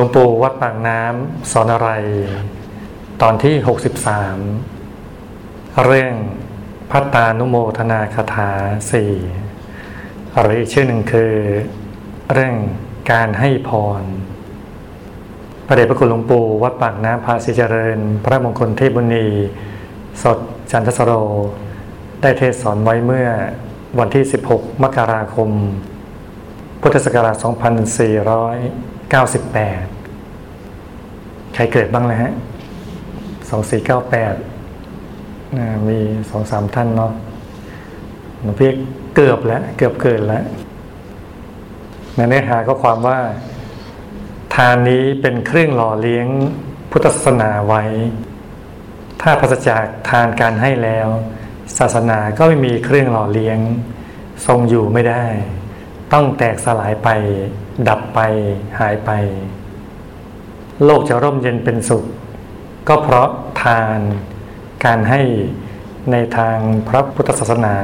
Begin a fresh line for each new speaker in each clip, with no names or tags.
ลวงปู่วัดปากน้ำสอนอะไร ตอนที่ 63 เรื่องพัตตานุโมทนาคาถาสี่หรืออีกชื่อหนึ่งคือ เรื่องการให้พร พระเดชพระคุณหลวงปู่วัดปากน้ำพาสิเจริญ พระมงคลเทพบุณีสดจันทสโร ได้เทศสอนไว้เมื่อวันที่ 16 มกราคม พุทธศักราช 98 ใครเกิดบ้างเลยฮะ 2498 มีสองสามท่านเนาะหลวงพี่เกือบแล้ว เกือบเกิดแล้วในเนื้อหาก็ความว่า ทานนี้เป็นเครื่องหล่อเลี้ยงพุทธศาสนาไว้ ถ้าปราศจากทานการให้แล้ว ศาสนาก็ไม่มีเครื่องหล่อเลี้ยง ทรงอยู่ไม่ได้ ต้องแตกสลายไป ดับไปหายไป โลกจะร่มเย็นเป็นสุข ก็เพราะทานการให้ในทางพระพุทธศาสนา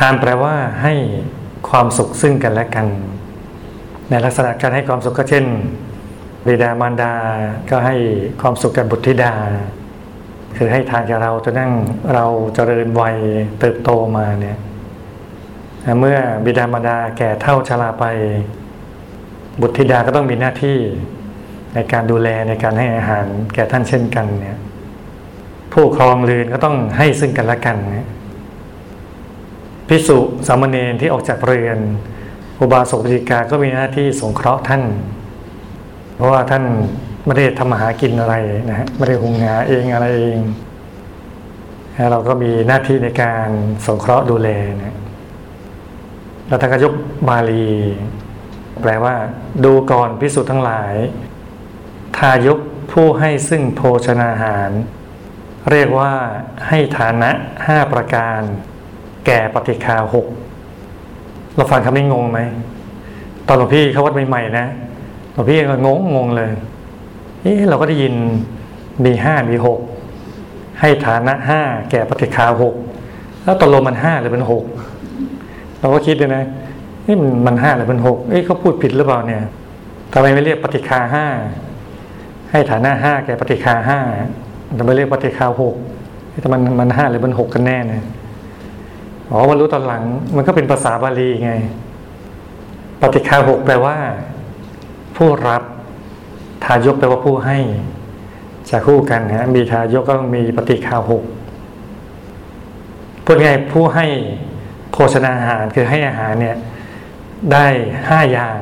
ทานแปลว่าให้ความสุขซึ่งกันและกัน ในลักษณะการให้ความสุขก็เช่นบิดามารดาก็ให้ความสุขก่บุตรธิดา คือให้ทานแก่เราจนนั่งเราจเจริญวัยเติบโตมาเนี่ย เมื่อบิดามารดาแก่เท่าชราไป บุตรธิดาก็ต้องมีหน้าที่ในการดูแลในการให้อาหารแก่ท่านเช่นกันเนี่ยผู้ครองเรือนก็ต้องให้ซึ่งกันและกันเนี่ยพิสุสามเณรที่ออกจากเรือนอุบาสกปิกาก็มีหน้าที่สงเคราะห์ท่าน เพราะว่าท่านไม่ได้ทำมาหากินอะไรนะฮะไม่ได้หุงหาเองอะไรเองเราก็มีหน้าที่ในการสงเคราะห์ดูแลนะ แล้วท่านก็ยกบาลี แปลว่า ดูก่อนพิสุทั้งหลาย ทายกผู้ให้ซึ่งโภชนาหาร เรียกว่าให้ฐานะห้าประการ แก่ปฏิคาหกเราฟังคำนี้งงไหมตอนหลวงพี่เขาวัดใหม่ๆนะหลวงพี่ก็งงงงเลยเอ๊เราก็ได้ยินมีห้ามีหกให้ฐานะห้าแก่ปฏิคาหกแล้วตกลงมันห้าหรือเป็นหก เราก็คิดเลยนะนี่มันห้าหรือเป็นหกเอ๊ะเขาพูดผิดหรือเปล่าเนี่ยทำไมไม่เรียกปฏิคาห้าให้ฐานะห้าแก่ปฏิคาห้าทำไมเรียกปฏิคาหกแต่มันมันห้าหรือเป็นหกกันแน่เนี่ยอ๋อมารู้ตอนหลัง มันก็เป็นภาษาบาลีไง ปฏิคาหกแปลว่า ผู้รับ ทายกแปลว่าผู้ให้จะคู่กันฮะมีทายกก็ต้องมีปฏิคาหกพูดไงผู้ให้ โภชนาอาหารคือให้อาหารเนี่ยได้ห้าอย่าง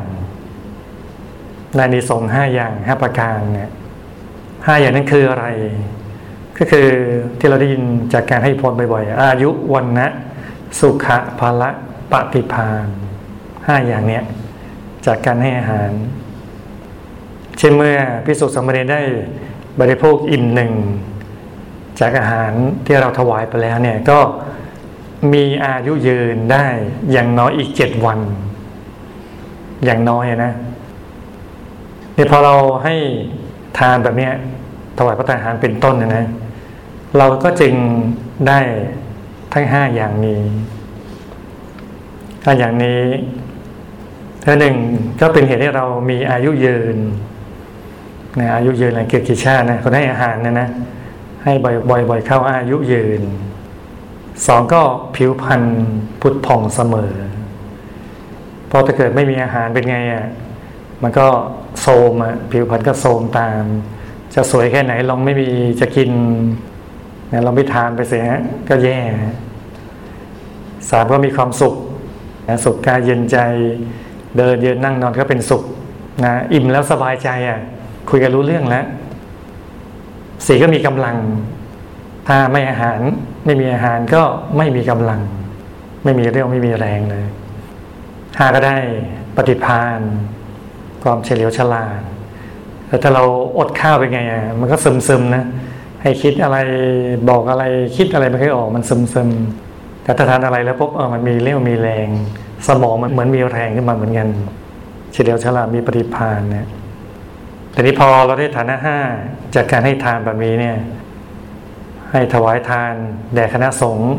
ในนิสงห้าอย่างห้าประการเนี่ยห้าอย่างนั้นคืออะไร ก็คือที่เราได้ยินจากการให้พรบ่อยๆ อายุวันนะสุขะภละปฏิพานห้าอย่างเนี้ยจากการให้อาหาร เช่นเมื่อพิสุสมณีได้บริโภคอิ่มหนึ่ง จากอาหารที่เราถวายไปแล้วเนี่ยก็ มีอายุยืนได้อย่างน้อยอีกเจ็ดวัน อย่างน้อยนะเนี่ยพอเราให้ทานแบบเนี้ยถวายพระทหารเป็นต้นนะนะเราก็จึงได้ทั้งห้าอย่างนี้ถ้าอย่างนี้ถ้าหนึ่งก็เป็นเหตุให้เรามีอายุยืนนะอายุยืนอะไรเกิดกี่ชาตินะคนให้อาหารนะนะให้บ่อยๆเข้าอายุยืน สองก็ผิวพรรณพุทธผ่องเสมอพอถ้าเกิดไม่มีอาหารเป็นไงอะมันก็โทมอะผิวพรรณก็โทมตาม จะสวยแค่ไหนลองไม่มีจะกินเนี่ยเราไม่ทานไปเสียก็แย่สามก็มีความสุขนะสุขกายเย็นใจ เดินเยืนนั่งนอนก็เป็นสุขนะอิ่มแล้วสบายใจอะคุยกันรู้เรื่องแล้วสี่ก็มีกำลัง ถ้าไม่อาหารไม่มีอาหารก็ไม่มีกำลัง ไม่มีเรี่ยวไม่มีแรงเลยห้าก็ได้ปฏิพานความเฉลียวฉลาดแต่ถ้าเราอดข้าวไปไงอะมันก็ซึมๆนะให้คิดอะไรบอกอะไรคิดอะไรไม่ค่อยออกมันซึมๆแต่ถ้าทานอะไรแล้วปุ๊บเออมันมีเรี่ยวมีแรง สมองมันเหมือนมีแรงขึ้นมาเหมือนกันเฉลียวฉลาดมีปฏิภาณเนี่ยแต่นี้พอเราได้ฐานะห้าจากการให้ทานแบบนี้เนี่ย ให้ถวายทานแด่คณะสงฆ์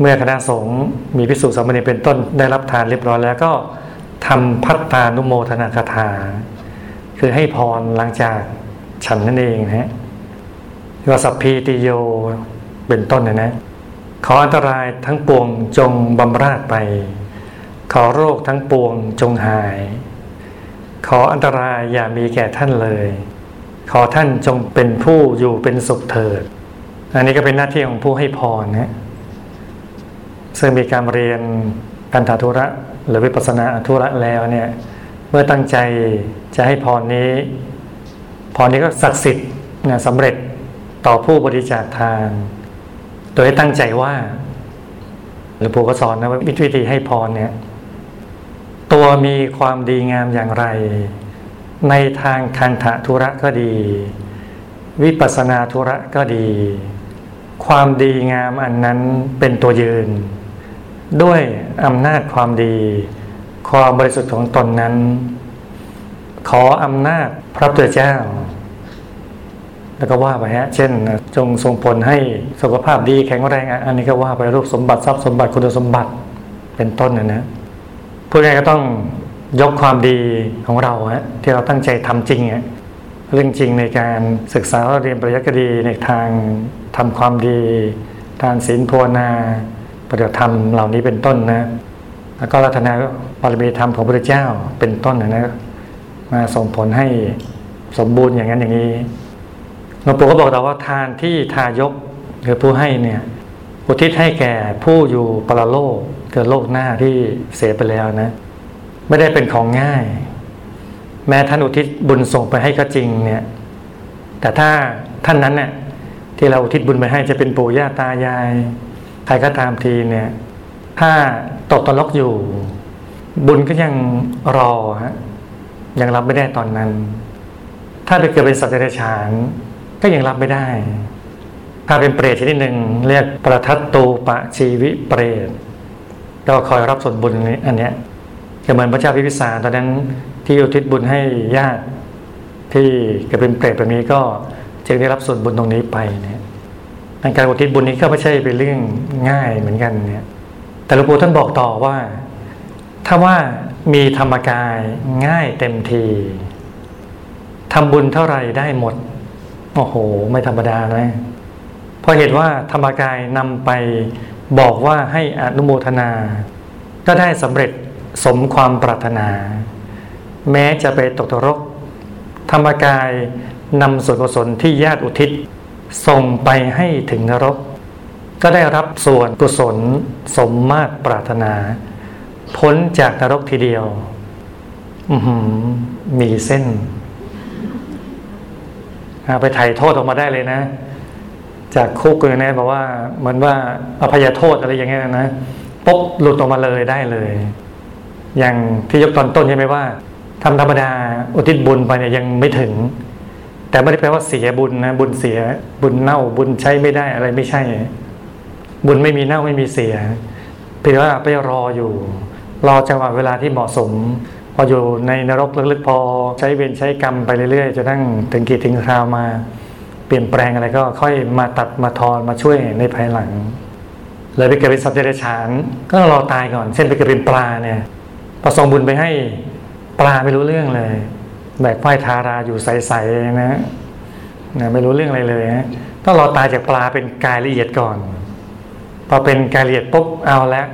เมื่อคณะสงฆ์มีพิสุสามเณรเป็นต้นได้รับทานเรียบร้อยแล้วก็ทำพัฒตานุโมทนาคาถา คือให้พรหลังจากฉันนั่นเองนะฮะว่าสัพพีติโยเป็นต้นนะนะขออันตรายทั้งปวงจงบำราดไป ขอโรคทั้งปวงจงหาย ขออันตรายอย่ามีแก่ท่านเลย ขอท่านจงเป็นผู้อยู่เป็นสุขเถิด อันนี้ก็เป็นหน้าที่ของผู้ให้พรนะซึ่งมีการเรียนกันถาธุระ หรือวิปัสนาธุระแล้วเนี่ย เมื่อตั้งใจจะให้พรนี้พรนี้ก็ศักดิ์สิทธิ์นะสำเร็จต่อผู้บริจาคทาน โดยตั้งใจว่าหลวงปู่ก็สอนนะว่าวิธีให้พรเนี่ย ตัวมีความดีงามอย่างไร ในทางคันธะธุระก็ดี วิปัสนาธุระก็ดี ความดีงามอันนั้นเป็นตัวยืน ด้วยอำนาจความดี ความบริสุทธิ์ของตนนั้น ขออำนาจพระพุทธเจ้า แล้วก็ว่าไปฮะ เช่น จงส่งผลให้สุขภาพดีแข็งแรง อันนี้ก็ว่าไปรูปสมบัติทรัพย์สมบัติคุณสมบัติเป็นต้นนะนะพูดง่ายก็ต้องยกความดีของเราฮะที่เราตั้งใจทำจริงอะ เรื่องจริงในการศึกษาเรียนปริยัติคดีในทางทำความดีทานศีลภาวนาปฏิบัติธรรมเหล่านี้เป็นต้นนะ แล้วก็รัตนาบารมีธรรมของพระเจ้าเป็นต้นนะนะมาส่งผลให้สมบูรณ์อย่างนั้นอย่างนี้หลวงปู่ก็บอกเราว่าทานที่ทายกหรือผู้ให้เนี่ยอุทิศให้แก่ผู้อยู่ปรโลกเกิดโลกหน้าที่เสียไปแล้วนะ ไม่ได้เป็นของง่าย แม้ท่านอุทิศบุญส่งไปให้ก็จริงเนี่ย แต่ถ้าท่านนั้นเนี่ยที่เราอุทิศบุญไปให้จะเป็นปู่ย่าตายาย ใครก็ตามทีเนี่ย ถ้าตกตลกอยู่ บุญก็ยังรอฮะยังรับไม่ได้ตอนนั้น ถ้าไปเกิดเป็นสัตว์เดรัจฉานก็ยังรับไม่ได้ ถ้าเป็นเปรตชนิดหนึ่งเรียกประทัตตูปะชีวิเปรตก็คอยรับส่วนบุญอันเนี้ยจะเหมือนพระเจ้าพิพิสารตอนนั้น ที่อุทิศบุญให้ญาติที่เกิดเป็นเปรตแบบนี้ก็จึงได้รับส่วนบุญตรงนี้ไปเนี่ยการอุทิศบุญนี้ก็ไม่ใช่เป็นเรื่องง่ายเหมือนกันเนี่ยแต่หลวงปู่ท่านบอกต่อว่า ถ้าว่ามีธรรมกายง่ายเต็มทีทำบุญเท่าไรได้หมด โอ้โห ไม่ธรรมดานะเพราะเหตุว่าธรรมกายนำไปบอกว่าให้อนุโมทนา ก็ได้สำเร็จสมความปรารถนา แม้จะไปตกตรก ธรรมกายนำส่วนกุศลที่ญาติอุทิศ ส่งไปให้ถึงนรก ก็ได้รับส่วนกุศลสมมาตรปรารถนา พ้นจากนรกทีเดียวมีเส้น ไปไถ่โทษออกมาได้เลยนะ จากคุกเลยนะบอกว่าเหมือนว่าอภัยโทษอะไรอย่างเงี้ยนะปุ๊บหลุดออกมาเลยได้เลย อย่างที่ยกตอนต้นใช่ไหมว่า ทำธรรมดาอุทิศบุญไปเนี่ยยังไม่ถึง แต่ไม่ได้แปลว่าเสียบุญนะบุญเสียบุญเน่าบุญใช้ไม่ได้อะไรไม่ใช่ บุญไม่มีเน่าไม่มีเสียเพียงว่าไปรออยู่ รอจังหวะเวลาที่เหมาะสม พออยู่ในนรกลึกๆพอใช้เวรใช้กรรมไปเรื่อยๆจะตั้งถึงกี่ถึงคราวมา เปลี่ยนแปลงอะไรก็ค่อยมาตัดมาทอนมาช่วยในภายหลังเลยไปเกิดเป็นสัตว์เดรัจฉาน ก็รอตายก่อน เช่นไปเกิดเป็นปลาเนี่ยประสงบุญไปให้ ปลาไม่รู้เรื่องเลยแบกป้ายทาราอยู่ใสๆนะนะไม่รู้เรื่องอะไรเลยนะต้องรอตายจากปลาเป็นกายละเอียดก่อน พอเป็นกายละเอียดปุ๊บเอาแล้ว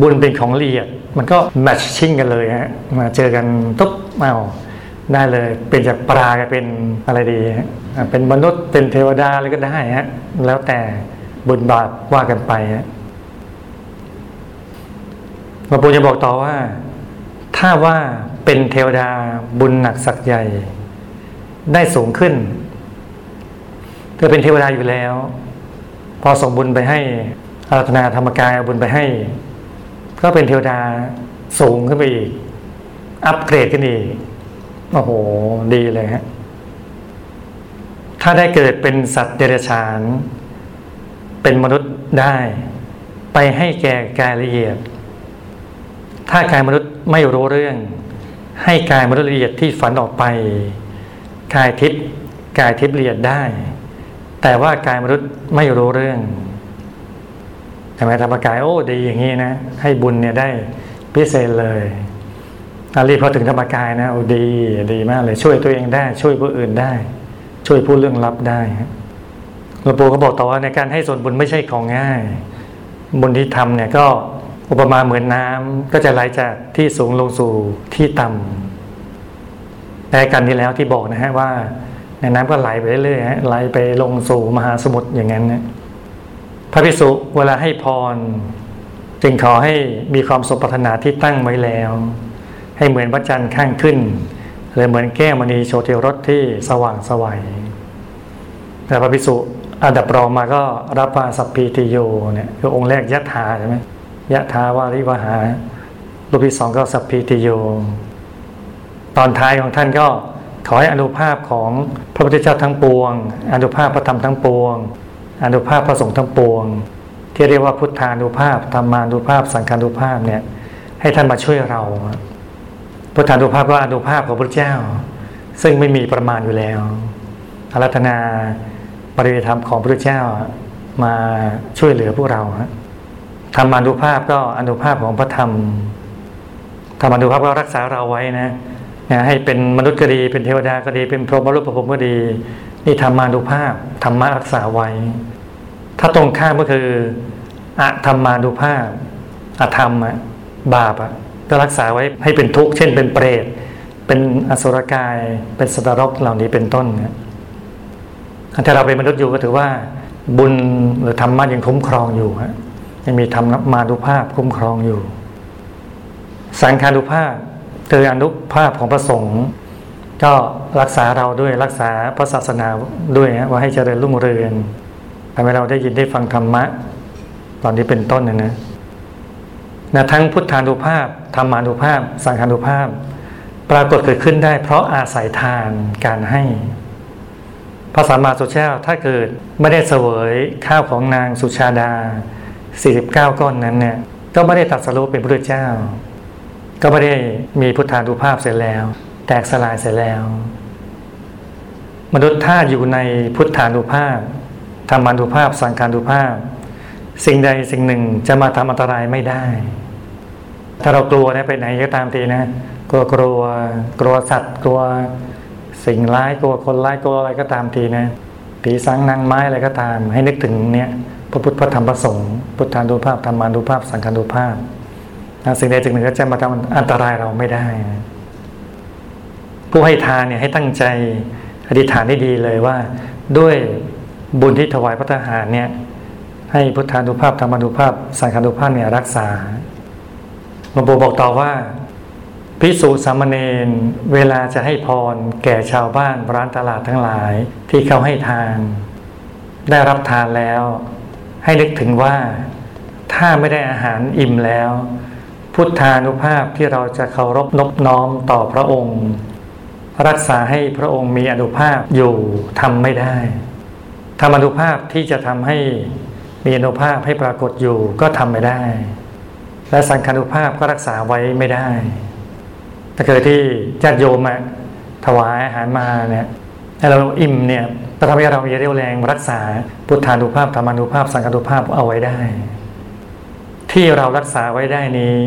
บุญเป็นของละเอียด มันก็แมทชิ่งกันเลยฮะมาเจอกันตุ๊บเอาได้เลยเป็นจากปลากลายเป็นอะไรดีเป็นมนุษย์เป็นเทวดาอะไรก็ได้ฮะแล้วแต่บุญบาปว่ากันไปฮะหลวงปู่จะบอกต่อว่า ถ้าว่าเป็นเทวดาบุญหนักสักใหญ่ ได้สูงขึ้นเธอเป็นเทวดาอยู่แล้ว พอส่งบุญไปให้อารัธนาธรรมกายเอาบุญไปให้ ก็เป็นเทวดาสูงขึ้นไปอีก อัปเกรดขึ้นอีกโอ้โห ดีเลยฮะ ถ้าได้เกิดเป็นสัตว์เดรัจฉาน เป็นมนุษย์ได้ ไปให้แก่กายละเอียด ถ้ากายมนุษย์ ไม่รู้เรื่อง ให้กายมนุษย์ละเอียดที่ฝันออกไป กายทิพย์กายทิพย์ละเอียดได้ แต่ว่ากายมนุษย์ไม่รู้เรื่องทำไมธรรมกายโอ้ดีอย่างนี้นะ ให้บุญเนี่ยได้พิเศษเลยอรีพอถึงธรรมกายนะโอ้ดี ดีมากเลย ช่วยตัวเองได้ ช่วยผู้อื่นได้ ช่วยผู้เรื่องลับได้หลวงปู่ก็บอกต่อว่าในการให้ส่วนบุญไม่ใช่ของง่าย บุญที่ทำเนี่ยก็ อุปมาเหมือนน้ำก็จะไหลจากที่สูงลงสู่ที่ต่ำแต่กันที่แล้วที่บอกนะฮะว่าในน้ำก็ไหลไปเรื่อยๆไหลไปลงสู่มหาสมุทรอย่างนั้นนะพระภิกษุเวลาให้พร จึงขอให้มีความสมปรารถนาที่ตั้งไว้แล้ว ให้เหมือนพระจันทร์ข้างขึ้นหรือเหมือนแก้วมณีโชติรสที่สว่างสวัยแต่พระภิกษุอันดับรองมาก็รับวาสัพพีติโยเนี่ยคือองค์แรกยัตถาใช่ไหม ยะทาวาริวหารูปที่สองก็สัพพีติโย ตอนท้ายของท่านก็ขอให้อนุภาพของพระพุทธเจ้าทั้งปวง อนุภาพพระธรรมทั้งปวง อนุภาพพระสงฆ์ทั้งปวง ที่เรียกว่าพุทธานุภาพธรรมานุภาพ สังฆานุภาพเนี่ยให้ท่านมาช่วยเรา พุทธานุภาพก็อนุภาพของพระเจ้า ซึ่งไม่มีประมาณอยู่แล้วอารัธนาบริยธรรมของพระเจ้ามาช่วยเหลือพวกเรา ธรรมานุภาพก็อนุภาพของพระธรรมธรรมานุภาพก็รักษาเราไว้นะนะให้เป็นมนุษย์ก็ดี เป็นเทวดาก็ดี เป็นพรหมรูปภพก็ดี นี่ธรรมานุภาพธรรมะรักษาไว้ ถ้าตรงข้ามก็คืออะธรรมานุภาพอะธรรมอะบาปอะก็รักษาไว้ให้เป็นทุกข์เช่นเป็นเปรตเป็นอสุรกายเป็นสตรกเหล่านี้เป็นต้นนะถ้าเราเป็นมนุษย์อยู่ก็ถือว่า บุญหรือธรรมะยังคุ้มครองอยู่ฮะ ยังมีธรรมานุภาพคุ้มครองอยู่ สังขานุภาพคืออนุภาพของพระสงฆ์ก็รักษาเราด้วยรักษาพระศาสนาด้วยว่าให้เจริญรุ่งเรืองทำให้เราได้ยินได้ฟังธรรมะ ตอนนี้เป็นต้นนะนะนะทั้งพุทธานุภาพธรรมานุภาพ สังขานุภาพ ปรากฏเกิดขึ้นได้ เพราะอาศัยทานการให้พระสัมมาสัมพุทธเจ้าถ้าเกิดไม่ได้เสวยข้าวของนางสุชาดา 49 ก้อนนั้นเนี่ยก็ไม่ได้ตัดสรุปเป็นพระเจ้า ก็ไม่ได้มีพุทธานุภาพเสร็จแล้ว แตกสลายเสร็จแล้ว มนุษย์ถ้าอยู่ในพุทธานุภาพธรรมานุภาพสังขานุภาพ สิ่งใดสิ่งหนึ่งจะมาทำอันตรายไม่ได้ ถ้าเรากลัวนะไปไหนก็ตามทีนะกลัวกลัวกลัวสัตว์ กลัวสิ่งร้ายกลัวคนร้ายกลัวอะไรก็ตามทีนะผีสังนางไม้อะไรก็ตาม ให้นึกถึงเนี่ย ระพุทธพระธรรมพระสงฆ์พุทธานุภาพธรรมานุภาพ สังฆานุภาพสิ่งใดสิ่งหนึ่งก็จะมาทำอันตรายเราไม่ได้ ผู้ให้ทานเนี่ยให้ตั้งใจอธิษฐานได้ดีเลยว่า ด้วยบุญที่ถวายพระทหารเนี่ย ให้พุทธานุภาพธรรมานุภาพ สังฆานุภาพเนี่ยรักษาหลวงปู่บอกต่อว่าพิสูจสามเณรเวลาจะให้พรแก่ชาวบ้านร้านตลาดทั้งหลายที่เขาให้ทาน ได้รับทานแล้ว ให้นึกถึงว่าถ้าไม่ได้อาหารอิ่มแล้ว พุทธานุภาพที่เราจะเคารพนบน้อมต่อพระองค์ รักษาให้พระองค์มีอนุภาพอยู่ทำไม่ได้ทำอนุภาพที่จะทำให้มีอนุภาพให้ปรากฏอยู่ก็ทำไม่ได้ และสังขานุภาพก็รักษาไว้ไม่ได้ถ้าเกิดที่ญาติโยมถวายอาหารมาเนี่ยให้เราอิ่มเนี่ย ก็ทำให้เรามีเรี่ยวแรงรักษาพุทธานุภาพธรรมานุภาพ สังฆานุภาพเอาไว้ได้ ที่เรารักษาไว้ได้นี้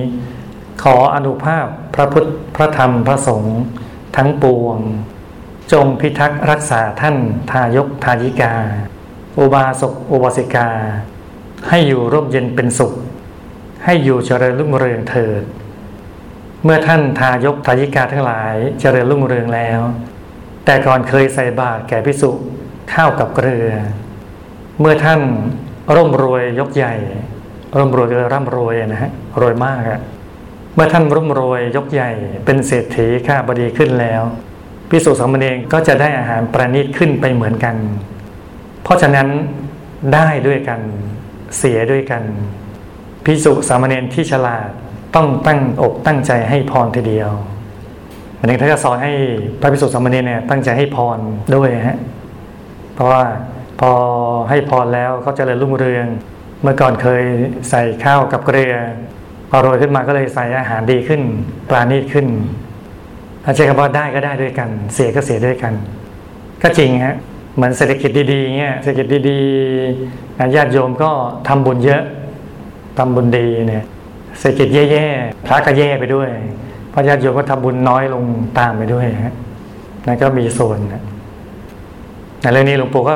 ขออนุภาพพระพุทธพระธรรมพระสงฆ์ทั้งปวง จงพิทักษ์รักษาท่านทายกทายิกา อุบาสกอุบาสิกา ให้อยู่ร่มเย็นเป็นสุข ให้อยู่เจริญรุ่งเรืองเถิด เมื่อท่านทายกทายิกาทั้งหลายเจริญรุ่งเรืองแล้ว แต่ก่อนเคยใส่บาตรแก่พิสุ ข้าวกับเกลือ เมื่อท่านร่มรวยยกใหญ่ ร่มรวยคือร่ำรวยนะฮะรวยมากอะเมื่อท่านร่มรวยยกใหญ่ เป็นเศรษฐีข้าบดีขึ้นแล้วพิสุสามเณรก็จะได้อาหารประณีตขึ้นไปเหมือนกัน เพราะฉะนั้นได้ด้วยกันเสียด้วยกันพิสุสามเณรที่ฉลาดต้องตั้งอกตั้งใจให้พรทีเดียวอันนี้ท่านก็สอนให้พระภิกษุสามเณรเนี่ยตั้งใจให้พรด้วยฮะ เพราะว่าพอให้พรแล้วเขาจะเลยรุ่งเรือง เมื่อก่อนเคยใส่ข้าวกับเกลือพอโรยขึ้นมาก็เลยใส่อาหารดีขึ้นปราณีตขึ้นอาใช้คำว่าได้ก็ได้ด้วยกัน เสียก็เสียด้วยกัน ก็จริงฮะเหมือนเศรษฐกิจดีๆเงี้ยเศรษฐกิจดีๆญาติโยมก็ทำบุญเยอะทำบุญดีเนี่ยเศรษฐกิจแย่ๆพระก็แย่ไปด้วยพระญาติโยมก็ทำบุญน้อยลงตามไปด้วยฮะนั่นก็มีส่วนนะ ในเรื่องนี้หลวงปู่ก็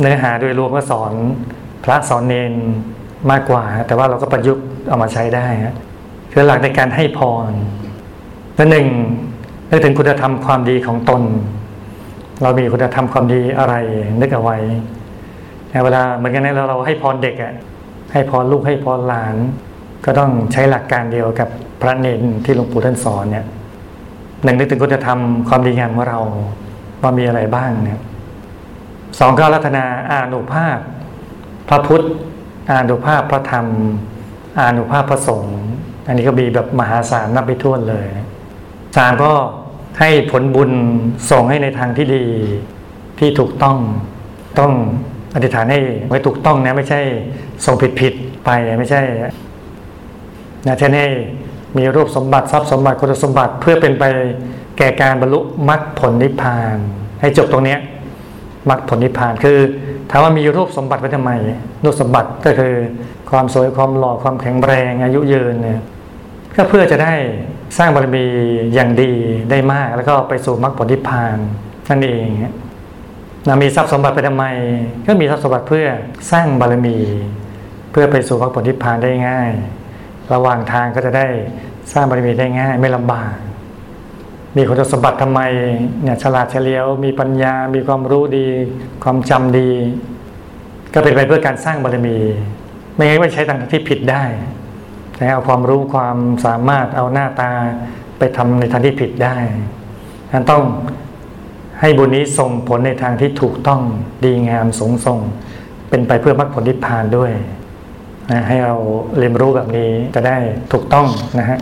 เนื้อหาโดยรวมก็สอนพระสอนเนนมากกว่า แต่ว่าเราก็ประยุกต์เอามาใช้ได้ฮะคือหลักในการให้พรนั่นหนึ่งนึกถึงคุณธรรมความดีของตน เรามีคุณธรรมความดีอะไรนึกเอาไว้เวลาเหมือนกันนะเราเราให้พรเด็กอะให้พรลูกให้พรหลาน ก็ต้องใช้หลักการเดียวกับพระเนนที่หลวงปู่ท่านสอนเนี่ยหนึ่งนึกถึงคุณธรรมความดีงามของเราว่ามีอะไรบ้างเนี่ย สองก็รัตนาอานุภาพ พระพุทธอานุภาพพระธรรม อานุภาพพระสงฆ์อันนี้ก็มีแบบมหาศาลนับไปทั่วเลยสามก็ให้ผลบุญส่งให้ในทางที่ดีที่ถูกต้องต้องอธิษฐานให้ไว้ถูกต้องนะไม่ใช่ส่งผิดผิดไปไม่ใช่นะเช่นให้มีรูปสมบัติทรัพย์สมบัติคุณสมบัติเพื่อเป็นไปแก่การบรรลุมรรคผลนิพพาน ให้จบตรงเนี้ย มรรคผลนิพพานคือถามว่ามีรูปสมบัติไว้ทำไมรูปสมบัติก็คือความสวยความหล่อความแข็งแรงอายุยืนเนี่ยก็เพื่อจะได้สร้างบารมีอย่างดีได้มากแล้วก็ไปสู่มรรคผลนิพพานนั่นเองนะมีทรัพย์สมบัติไปทำไม ก็มีทรัพย์สมบัติเพื่อสร้างบารมี เพื่อไปสู่มรรคผลนิพพานได้ง่าย ระหว่างทางก็จะได้สร้างบารมีได้ง่าย ไม่ลำบาก มีคุณสมบัติทำไมเนี่ยฉลาดเฉลียว มีปัญญา มีความรู้ดี ความจำดี ก็เป็นไปเพื่อการสร้างบารมี ไม่งั้นไม่ใช้ทางที่ผิดได้แต่เอาความรู้ความสามารถเอาหน้าตาไปทำในทางที่ผิดได้นั้นต้องให้บุญนี้ส่งผลในทางที่ถูกต้องดีงามสงส่ง เป็นไปเพื่อมรรคผลนิพพานด้วยนะให้เราเรียนรู้แบบนี้จะได้ถูกต้องนะฮะ